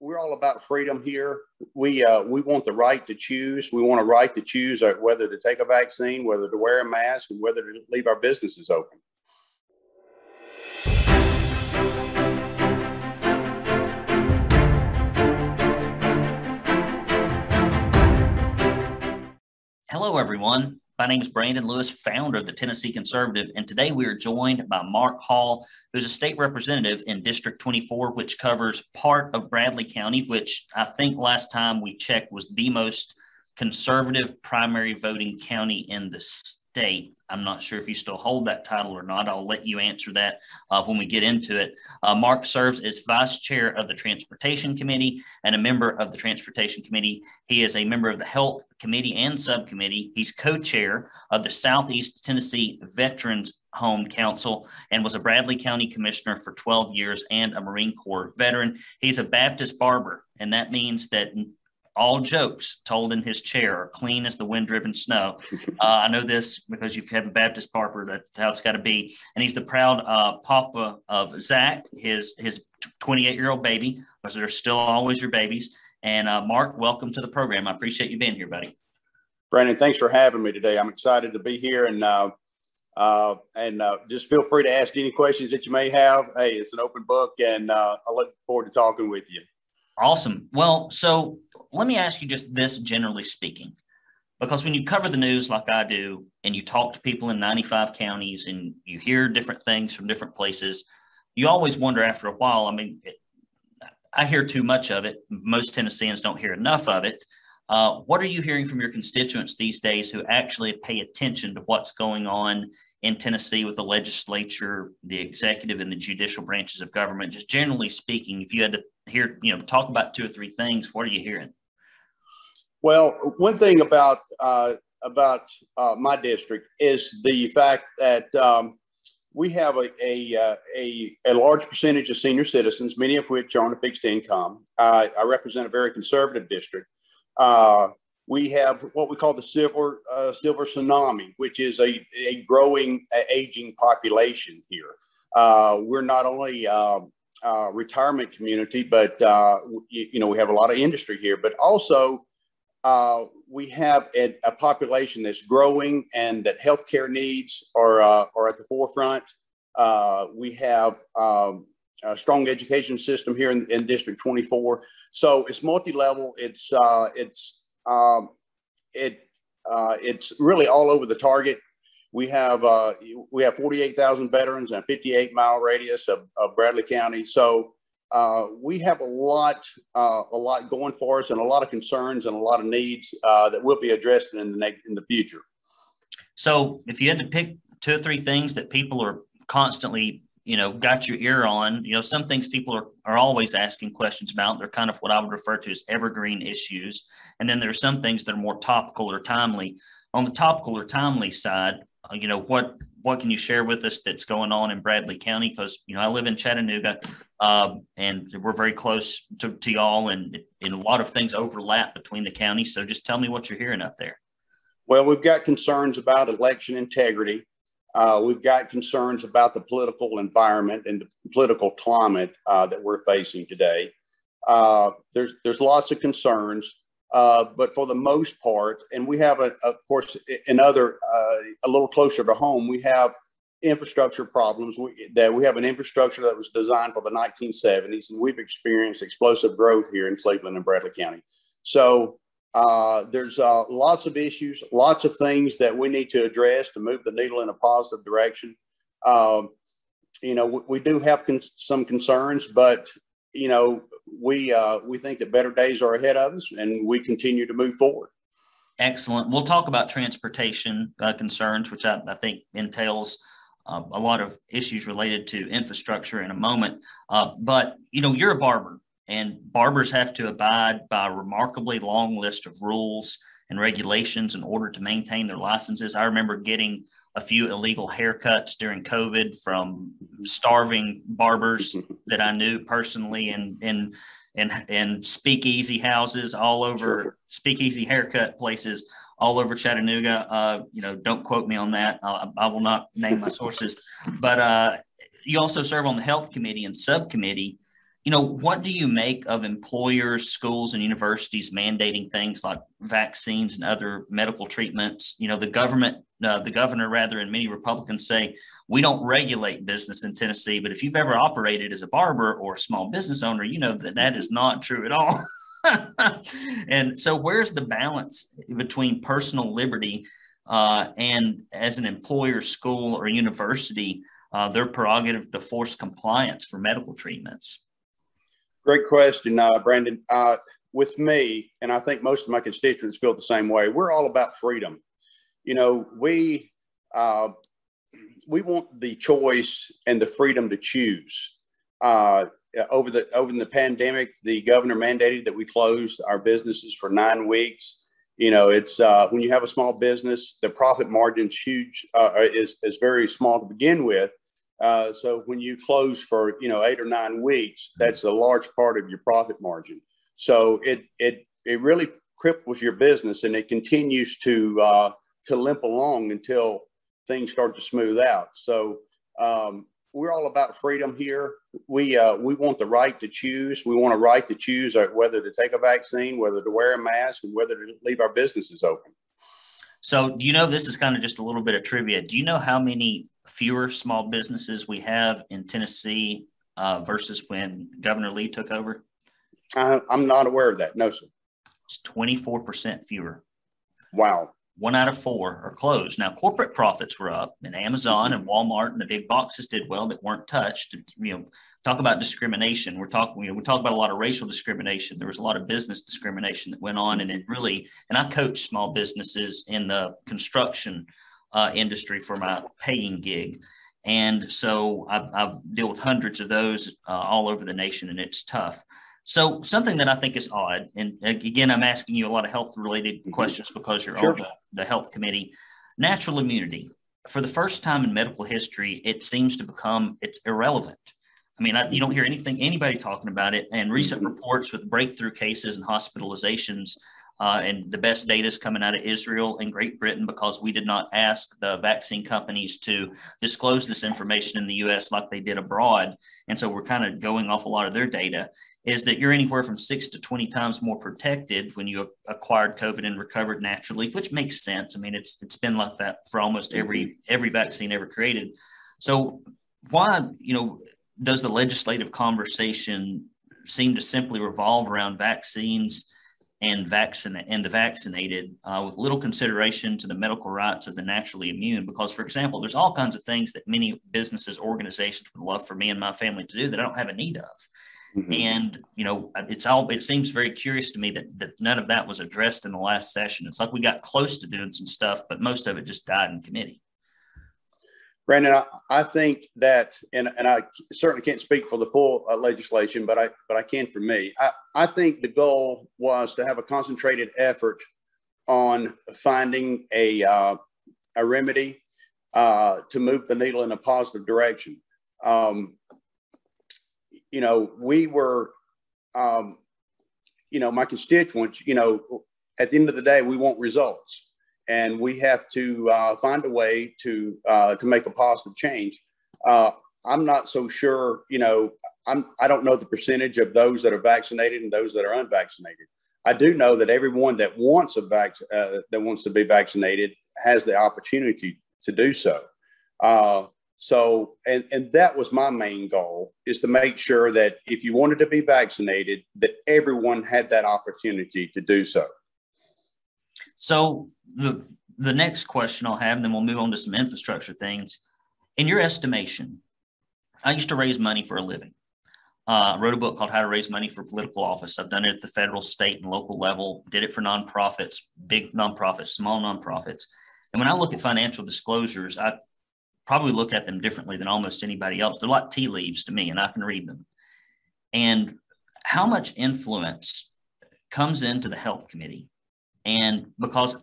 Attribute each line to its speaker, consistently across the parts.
Speaker 1: we're all about freedom here. We uh, we want the right to choose. We want a right to choose uh, whether to take a vaccine, whether to wear a mask, and whether to leave our businesses open.
Speaker 2: Hello, everyone. My name is Brandon Lewis, founder of the Tennessee Conservative, and today we are joined by Mark Hall, who's a state representative in District 24, which covers part of Bradley County, which I think last time we checked was the most conservative primary voting county in the state. I'm not sure if you still hold that title or not. I'll let you answer that uh, when we get into it. Uh, Mark serves as vice chair of the Transportation Committee and a member of the Transportation Committee. He is a member of the Health Committee and Subcommittee. He's co chair of the Southeast Tennessee Veterans Home Council and was a Bradley County Commissioner for 12 years and a Marine Corps veteran. He's a Baptist barber, and that means that all jokes told in his chair are clean as the wind-driven snow. Uh, I know this because you have a Baptist barber. That's how it's got to be. And he's the proud uh, papa of Zach, his his 28-year-old baby, because they're still always your babies. And uh, Mark, welcome to the program. I appreciate you being here, buddy.
Speaker 1: Brandon, thanks for having me today. I'm excited to be here, and uh, uh, and uh, just feel free to ask any questions that you may have. Hey, it's an open book, and I look forward to talking with you.
Speaker 2: Awesome. Well, so let me ask you just this generally speaking, because when you cover the news like I do, and you talk to people in 95 counties and you hear different things from different places, you always wonder after a while. I mean, it, I hear too much of it. Most Tennesseans don't hear enough of it. Uh, what are you hearing from your constituents these days who actually pay attention to what's going on in Tennessee with the legislature, the executive, and the judicial branches of government? Just generally speaking, if you had to hear, you know, talk about two or three things, what are you hearing?
Speaker 1: Well, one thing about uh, about uh, my district is the fact that um, we have a, a, uh, a, a, large percentage of senior citizens, many of which are on a fixed income. I represent a very conservative district. Uh, we have what we call the silver uh, silver tsunami, which is a, a growing, aging population here. We're not only um, retirement community, but you, you, know we have a lot of industry here, but also uh, we have a, a, population that's growing and that healthcare needs are uh, are at the forefront. Uh, we have um, a strong education system here in, in District 24, so it's multi-level. It's uh, it's um, it it's really all over the target. We have uh, we have 48,000 veterans and a 58 mile radius of, of Bradley County. So uh, we have a lot uh, a lot going for us and a lot of concerns and a lot of needs uh, that will be addressed in the next in the future.
Speaker 2: So, if you had to pick two or three things that people are constantly you know got your ear on you know some things people are, are always asking questions about they're kind of what i would refer to as evergreen issues and then there are some things that are more topical or timely on the topical or timely side uh, you know what what can you share with us that's going on in Bradley County? Because you know I live in Chattanooga, um, and we're very close to, to y'all, and, and a lot of things overlap between the counties. So just tell me what you're hearing up there.
Speaker 1: Well, we've got concerns about election integrity. Uh, we've got concerns about the political environment and the political climate uh, that we're facing today. Uh, there's there's lots of concerns. Uh, but for the most part, and we have, a, of course, another uh, a little closer to home, we have infrastructure problems. We, that we have an infrastructure that was designed for the 1970s, and we've experienced explosive growth here in Cleveland and Bradley County. So uh, there's uh, lots of issues, lots of things that we need to address to move the needle in a positive direction. Um, you know, we, we do have con- some concerns, but you know, we uh, we think that better days are ahead of us, and we continue to move forward.
Speaker 2: Excellent. We'll talk about transportation uh, concerns, which I, I think entails uh, a lot of issues related to infrastructure in a moment. Uh, but you know, you're a barber, and barbers have to abide by a remarkably long list of rules and regulations in order to maintain their licenses. I remember getting a few illegal haircuts during COVID from starving barbers that I knew personally and and and and speakeasy houses all over sure. speakeasy haircut places all over Chattanooga. Uh, you know, don't quote me on that. I, I will not name my sources. But uh, you also serve on the health committee and subcommittee. you know, what do you make of employers, schools, and universities mandating things like vaccines and other medical treatments? You know, the government, uh, the governor, rather, and many Republicans say we don't regulate business in Tennessee. But if you've ever operated as a barber or a small business owner, you know that that is not true at all. and so, where's the balance between personal liberty uh, and, as an employer, school, or university, uh, their prerogative to force compliance for medical treatments?
Speaker 1: Great question, uh, Brandon. Uh, with me, and I think most of my constituents feel the same way. We're all about freedom. You know, we uh, we want the choice and the freedom to choose. Uh, over the over the pandemic, the governor mandated that we closed our businesses for nine weeks. You know, it's uh, when you have a small business, the profit margin's huge uh, is is very small to begin with, uh, so when you close for you know eight or nine weeks, that's a large part of your profit margin. So it it it really cripples your business, and it continues to uh, to limp along until things start to smooth out. So um, we're all about freedom here. We uh, we want the right to choose. We want a right to choose uh, whether to take a vaccine, whether to wear a mask, and whether to leave our businesses open.
Speaker 2: So, do you know this is kind of just a little bit of trivia? Do you know how many fewer small businesses we have in Tennessee uh, versus when Governor Lee took over?
Speaker 1: I, I'm not aware of that. No, sir.
Speaker 2: It's 24% fewer.
Speaker 1: Wow.
Speaker 2: One out of four are closed. Now, corporate profits were up, and Amazon and Walmart and the big boxes did well that weren't touched. You know, talk about discrimination. We're talking, you know, we talk about a lot of racial discrimination. There was a lot of business discrimination that went on, and it really. And I coach small businesses in the construction uh, industry for my paying gig, and so I, I deal with hundreds of those uh, all over the nation, and it's tough. So something that I think is odd, and again, I'm asking you a lot of health related mm-hmm. questions because you're sure. on the, the health committee. Natural immunity. For the first time in medical history, it seems to become it's irrelevant I mean, I, you don't hear anything, anybody talking about it. And recent mm-hmm. reports with breakthrough cases and hospitalizations, uh, and the best data is coming out of Israel and Great Britain because we did not ask the vaccine companies to disclose this information in the US like they did abroad. And so we're kind of going off a lot of their data. Is that you're anywhere from six to 20 times more protected when you acquired COVID and recovered naturally, which makes sense. I mean, it's it's been like that for almost every mm-hmm. every vaccine ever created. So why, you know, does the legislative conversation seem to simply revolve around vaccines and vaccine and the vaccinated uh, with little consideration to the medical rights of the naturally immune because for example there's all kinds of things that many businesses organizations would love for me and my family to do that i don't have a need of mm-hmm. and you know it's all it seems very curious to me that, that none of that was addressed in the last session it's like we got close to doing some stuff but most of it just died in committee
Speaker 1: Brandon, I, I, think that, and, and I certainly can't speak for the full uh, legislation, but I but I can for me. I, I think the goal was to have a concentrated effort on finding a uh, a remedy uh, to move the needle in a positive direction. Um, you know, we were, um, you know, my constituents. You know, at the end of the day, we want results and we have to uh, find a way to uh, to make a positive change. Uh, I'm not so sure. You know, I'm I don't know the percentage of those that are vaccinated and those that are unvaccinated. I do know that everyone that wants a vac- uh, that wants to be vaccinated has the opportunity to do so. So, and, and that was my main goal is to make sure that if you wanted to be vaccinated, that everyone had that opportunity to do so.
Speaker 2: So the the next question I'll have, then we'll move on to some infrastructure things. In your estimation, I used to raise money for a living. Uh, I wrote a book called How to Raise Money for Political Office. I've done it at the federal, state, and local level. Did it for nonprofits, big nonprofits, small nonprofits. And when I look at financial disclosures, I probably look at them differently than almost anybody else. They're like tea leaves to me, and I can read them. And how much influence comes into the health committee and because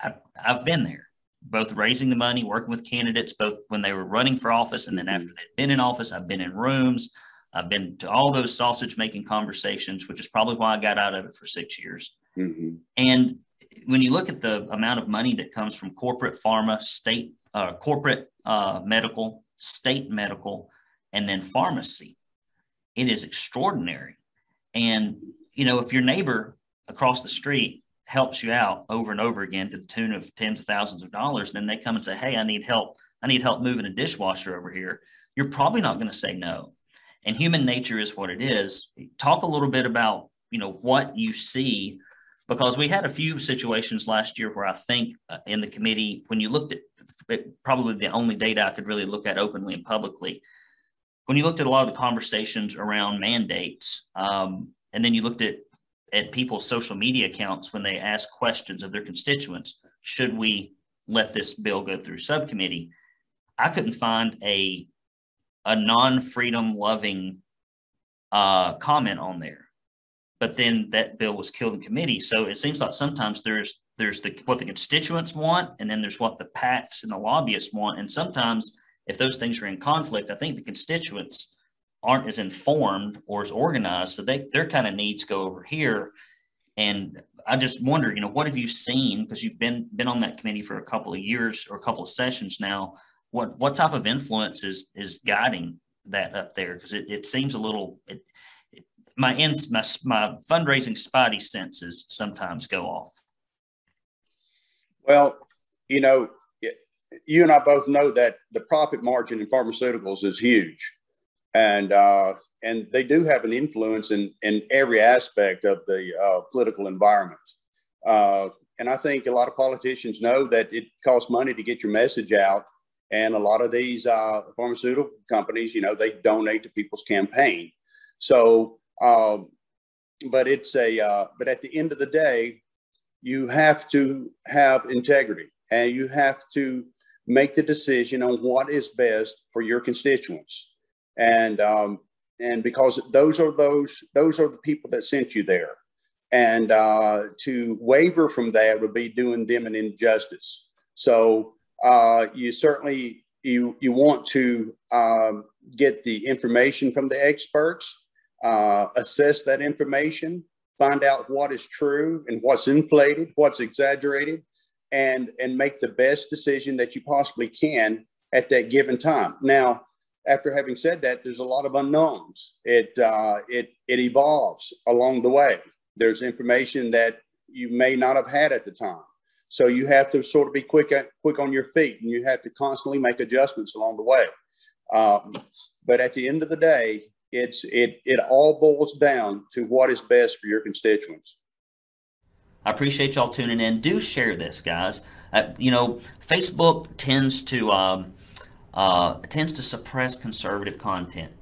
Speaker 2: I've, I've been there, both raising the money, working with candidates, both when they were running for office and then mm-hmm. after they'd been in office, I've been in rooms. I've been to all those sausage making conversations, which is probably why I got out of it for six years. Mm-hmm. And when you look at the amount of money that comes from corporate pharma, state, uh, corporate uh, medical, state medical, and then pharmacy, it is extraordinary. And, you know, if your neighbor across the street helps you out over and over again to the tune of tens of thousands of dollars, then they come and say, Hey, I need help. I need help moving a dishwasher over here. You're probably not going to say no. And human nature is what it is. Talk a little bit about, you know, what you see because we had a few situations last year where I think uh, in the committee, when you looked at probably the only data I could really look at openly and publicly, when you looked at a lot of the conversations around mandates, um, and then you looked at at people's social media accounts when they ask questions of their constituents, should we let this bill go through subcommittee? I couldn't find a a non-freedom loving uh, comment on there but then that bill was killed in committee. So it seems like sometimes there's there's the what the constituents want, and then there's what the PACs and the lobbyists want. And sometimes if those things are in conflict, I think the constituents aren't as informed or as organized, so they their kind of needs go over here. And I just wonder, you know, what have you seen because you've been been on that committee for a couple of years or a couple of sessions now? What what type of influence is is guiding that up there? Because it, it seems a little it, my ins my, my fundraising spidey senses sometimes go off.
Speaker 1: Well you know you and i both know that the profit margin in pharmaceuticals is huge. And uh, and they do have an influence in in every aspect of the uh, political environment. Uh, and i think a lot of politicians know that it costs money to get your message out. And a lot of these uh, pharmaceutical companies you know they donate to people's campaign. So um, but it's a uh, but at the end of the day, you have to have integrity and you have to make the decision on what is best for your constituents. And um, and because those are those those are the people that sent you there. And uh, to waver from that would be doing them an injustice. So uh, you certainly you you want to um, get the information from the experts uh, assess that information, find out what is true and what's inflated, what's exaggerated, and and make the best decision that you possibly can at that given time. Now, after having said that, there's a lot of unknowns. It uh, it it evolves along the way. There's information that you may not have had at the time. So you have to sort of be quick at, quick on your feet, and you have to constantly make adjustments along the way. Um, but at the end of the day, it's it it all boils down to what is best for your constituents.
Speaker 2: I appreciate y'all tuning in. Do share this, guys. Uh, you know, Facebook tends to um, uh, tends to suppress conservative content.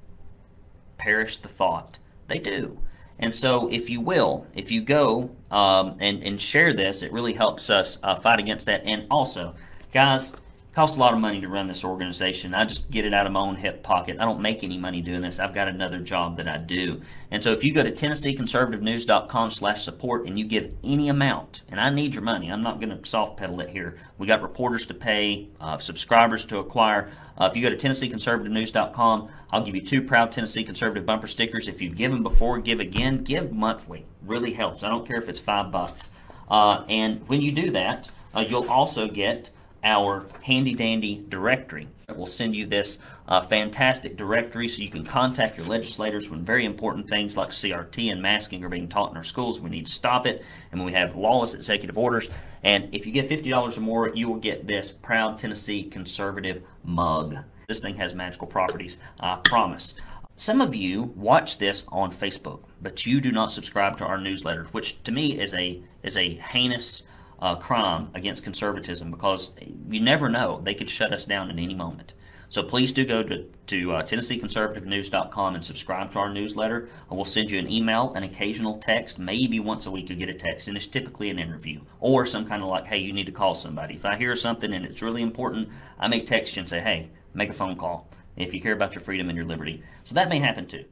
Speaker 2: Perish the thought. They do. And so, if you will, if you go um, and, and share this, it really helps us uh, fight against that. And also, guys, costs a lot of money to run this organization. I just get it out of my own hip pocket. I don't make any money doing this. I've got another job that I do. And so if you go to TennesseeConservativeNews.com slash support and you give any amount, and I need your money, I'm not going to soft pedal it here. We got reporters to pay, uh, subscribers to acquire. Uh, if you go to TennesseeConservativeNews.com, I'll give you two proud Tennessee Conservative bumper stickers. If you've given before, give again. Give monthly. Really helps. I don't care if it's five bucks. Uh, and when you do that, uh, you'll also get our handy dandy directory. We'll send you this uh, fantastic directory so you can contact your legislators when very important things like CRT and masking are being taught in our schools. We need to stop it, and when we have lawless executive orders. And if you get $50 or more, you will get this Proud Tennessee Conservative mug. This thing has magical properties, I promise. Some of you watch this on Facebook, but you do not subscribe to our newsletter, which to me is a is a heinous uh, crime against conservatism because you never know. They could shut us down at any moment. So please do go to, to uh, TennesseeConservativeNews.com and subscribe to our newsletter. We'll send you an email, an occasional text, maybe once a week you get a text, and it's typically an interview or some kind of like, hey, you need to call somebody. If I hear something and it's really important, I may text you and say, hey, make a phone call if you care about your freedom and your liberty. So that may happen too.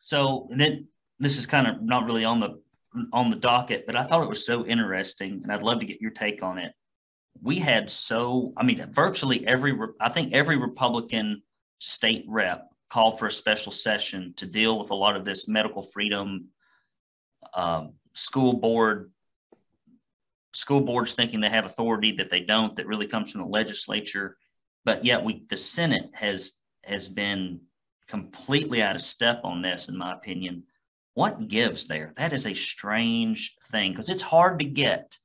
Speaker 2: So then this is kind of not really on the on the docket, but I thought it was so interesting, and I'd love to get your take on it. We had so, I mean, virtually every, I think every Republican state rep called for a special session to deal with a lot of this medical freedom, um, school board, school boards thinking they have authority that they don't, that really comes from the legislature. But yet, we the Senate has has been completely out of step on this, in my opinion. What gives there? That is a strange thing because it's hard to get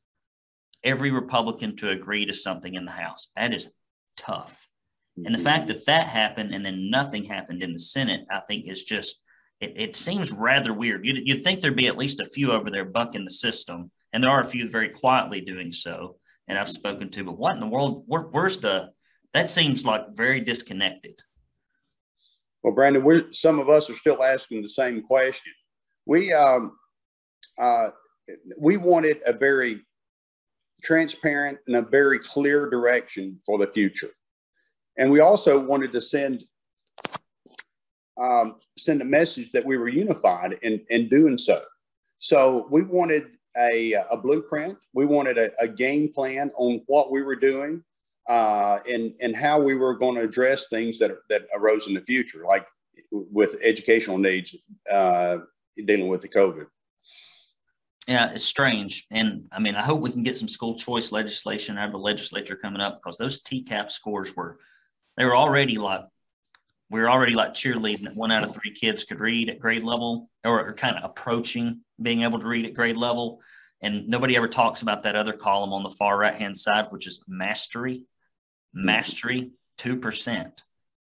Speaker 2: every Republican to agree to something in the House. That is tough. And the fact mm-hmm. that that happened and then nothing happened in the Senate, I think is just, it, it seems rather weird. You'd, you'd think there'd be at least a few over there bucking the system, and there are a few very quietly doing so. And I've spoken to, but what in the world? Where, where's the? That seems like very disconnected.
Speaker 1: Well, Brandon, we're some of us are still asking the same question. We um, uh, we wanted a very transparent and a very clear direction for the future. And we also wanted to send um, send a message that we were unified in, in doing so. So we wanted a, a blueprint. We wanted a, a game plan on what we were doing uh, and, and how we were going to address things that, that arose in the future, like with educational needs uh, dealing with the COVID.
Speaker 2: Yeah, it's strange. And I mean, I hope we can get some school choice legislation out of the legislature coming up because those TCAP scores were, they were already like, we were already like cheerleading that one out of three kids could read at grade level or, or kind of approaching being able to read at grade level. And nobody ever talks about that other column on the far right hand side, which is mastery. Mastery, 2%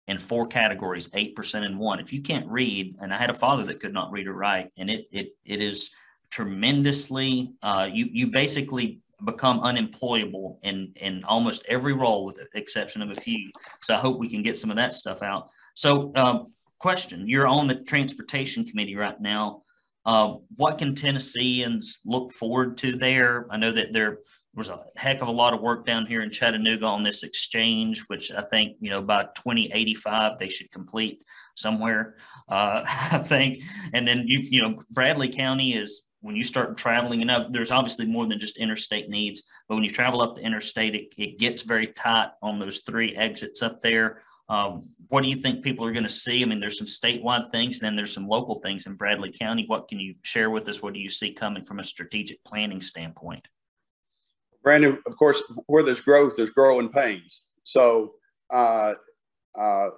Speaker 2: in four categories, 8% in one. If you can't read, and I had a father that could not read or write, and it, it, it is, tremendously. Uh, you you basically become unemployable in in almost every role, with the exception of a few. So I hope we can get some of that stuff out. So, um, question: You're on the transportation committee right now. Uh, what can Tennesseans look forward to there? I know that there was a heck of a lot of work down here in Chattanooga on this exchange, which I think you know by 2085 they should complete somewhere. Uh, I think, and then you you know Bradley County is when you start traveling, know, there's obviously more than just interstate needs, but when you travel up the interstate, it, it gets very tight on those three exits up there. Um, what do you think people are going to see? I mean, there's some statewide things, and then there's some local things in Bradley County. What can you share with us? What do you see coming from a strategic planning standpoint?
Speaker 1: Brandon, of course, where there's growth, there's growing pains. So, uh, uh,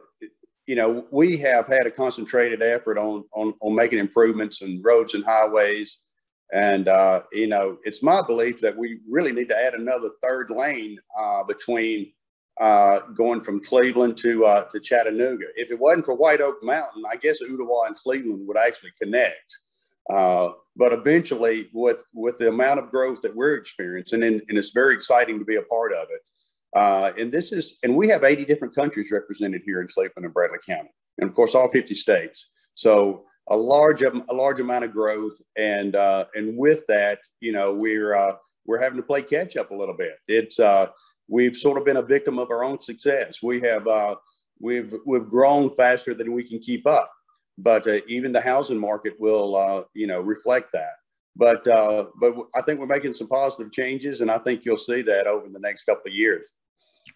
Speaker 1: you know, we have had a concentrated effort on, on, on making improvements in roads and highways and, uh, you know, it's my belief that we really need to add another third lane uh, between uh, going from Cleveland to, uh, to Chattanooga. If it wasn't for White Oak Mountain, I guess Ooltewah and Cleveland would actually connect. But eventually, with, with the amount of growth that we're experiencing, and, and it's very exciting to be a part of it. Uh, and this is, and we have 80 different countries represented here in Cleveland and Bradley County, and of course, all 50 states. So a large a large amount of growth, and uh, and with that, you know, we're uh, we're having to play catch up a little bit. It's uh, we've sort of been a victim of our own success. We have uh, we've we've grown faster than we can keep up, but uh, even the housing market will uh, you know reflect that. But uh, but I think we're making some positive changes, and I think you'll see that over the next couple of years.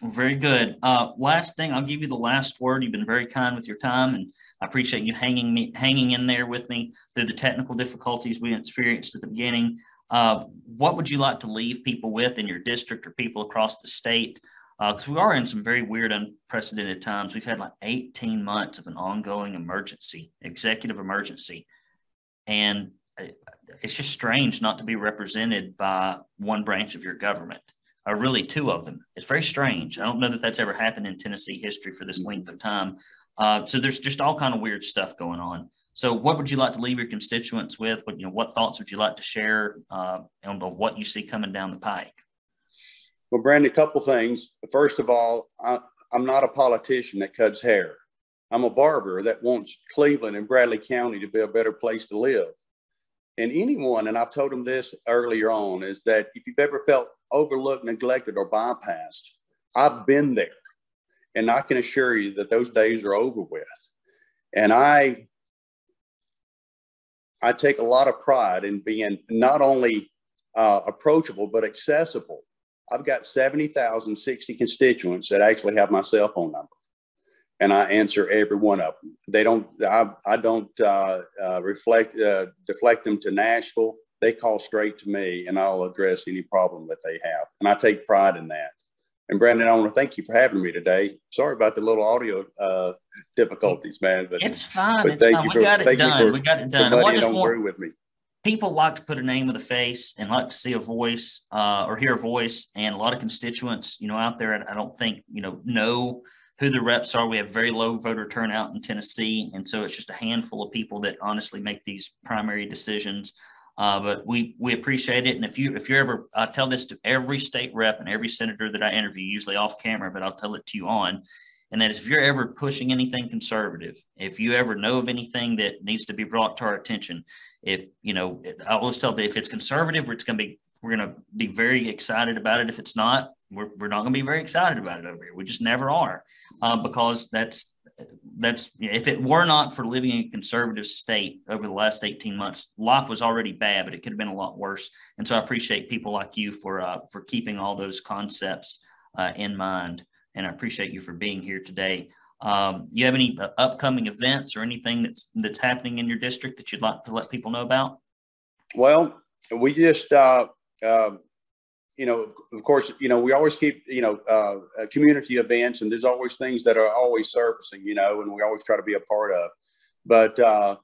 Speaker 2: Very good. Uh, last thing, I'll give you the last word. You've been very kind with your time, and I appreciate you hanging me hanging in there with me through the technical difficulties we experienced at the beginning. Uh, what would you like to leave people with in your district or people across the state? Because uh, we are in some very weird, unprecedented times. We've had like 18 months of an ongoing emergency, executive emergency, and it's just strange not to be represented by one branch of your government or really two of them. It's very strange. I don't know that that's ever happened in Tennessee history for this length of time. Uh, so there's just all kind of weird stuff going on. So what would you like to leave your constituents with? What you know, what thoughts would you like to share uh, on what you see coming down the pike?
Speaker 1: Well, Brandon, a couple things. First of all, I, I'm not a politician that cuts hair. I'm a barber that wants Cleveland and Bradley County to be a better place to live. And anyone, and I've told them this earlier on, is that if you've ever felt overlooked, neglected, or bypassed. I've been there. And I can assure you that those days are over with. And I I take a lot of pride in being not only uh, approachable, but accessible. I've got 70,060 constituents that actually have my cell phone number. And I answer every one of them. They don't, I, I don't uh, uh, reflect, uh, deflect them to Nashville they call straight to me and I'll address any problem that they have. And I take pride in that. and Brandon, I want to thank you for having me today. Sorry about the little audio uh, difficulties, man.
Speaker 2: But it's fine. But it's fine. we for, got it done. For, we got it done.
Speaker 1: Want, with me.
Speaker 2: People like to put a name with a face and like to see a voice uh, or hear a voice. And a lot of constituents, you know, out there, I don't think, you know, know who the reps are. We have very low voter turnout in Tennessee. And so it's just a handful of people that honestly make these primary decisions. Uh, but we we appreciate it. And if you if you're ever, I tell this to every state rep and every senator that I interview, usually off camera, but I'll tell it to you on. And that is if you're ever pushing anything conservative, if you ever know of anything that needs to be brought to our attention, if you know, I always tell that if it's conservative, it's going to be we're going to be very excited about it. If it's not, we're, we're not going to be very excited about it over here. We just never are, uh, because that's that's if it were not for living in a conservative state over the last 18 months life was already bad but it could have been a lot worse and so i appreciate people like you for uh, for keeping all those concepts uh, in mind and i appreciate you for being here today um, you have any uh, upcoming events or anything that's that's happening in your district that you'd like to let people know about
Speaker 1: well we just uh, uh, you know, of course, you know, we always keep, you know, uh, community events and there's always things that are always surfacing, you know, and we always try to be a part of. But, uh,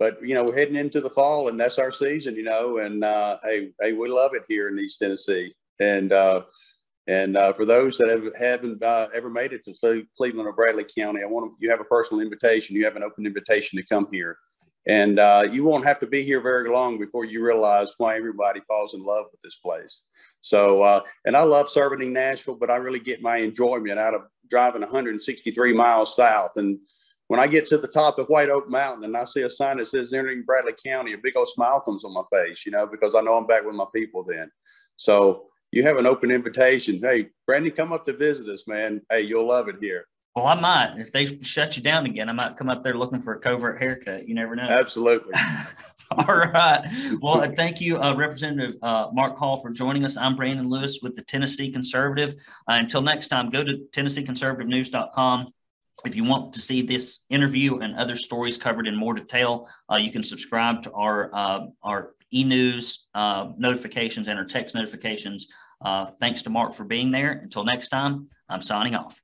Speaker 1: but you know, we're heading into the fall and that's our season, you know, and uh, hey, hey, we love it here in East Tennessee. And, uh, and uh, for those that have, haven't uh, ever made it to Cleveland or Bradley County, I want to, you have a personal invitation. You have an open invitation to come here. And uh, you won't have to be here very long before you realize why everybody falls in love with this place. So, uh, and I love serving in Nashville, but I really get my enjoyment out of driving 163 miles south. And when I get to the top of White Oak Mountain and I see a sign that says entering Bradley County, a big old smile comes on my face, you know, because I know I'm back with my people then. So you have an open invitation. Hey, Brandon, come up to visit us, man. Hey, you'll love it here.
Speaker 2: Well, I might. If they shut you down again, I might come up there looking for a covert haircut. You never know.
Speaker 1: Absolutely.
Speaker 2: All right. Well, uh, thank you, uh, Representative uh, Mark Hall, for joining us. I'm Brandon Lewis with the Tennessee Conservative. Uh, until next time, go to TennesseeConservativeNews.com. If you want to see this interview and other stories covered in more detail, uh, you can subscribe to our uh, our e-news notifications and our text notifications. Uh, thanks to Mark for being there. Until next time, I'm signing off.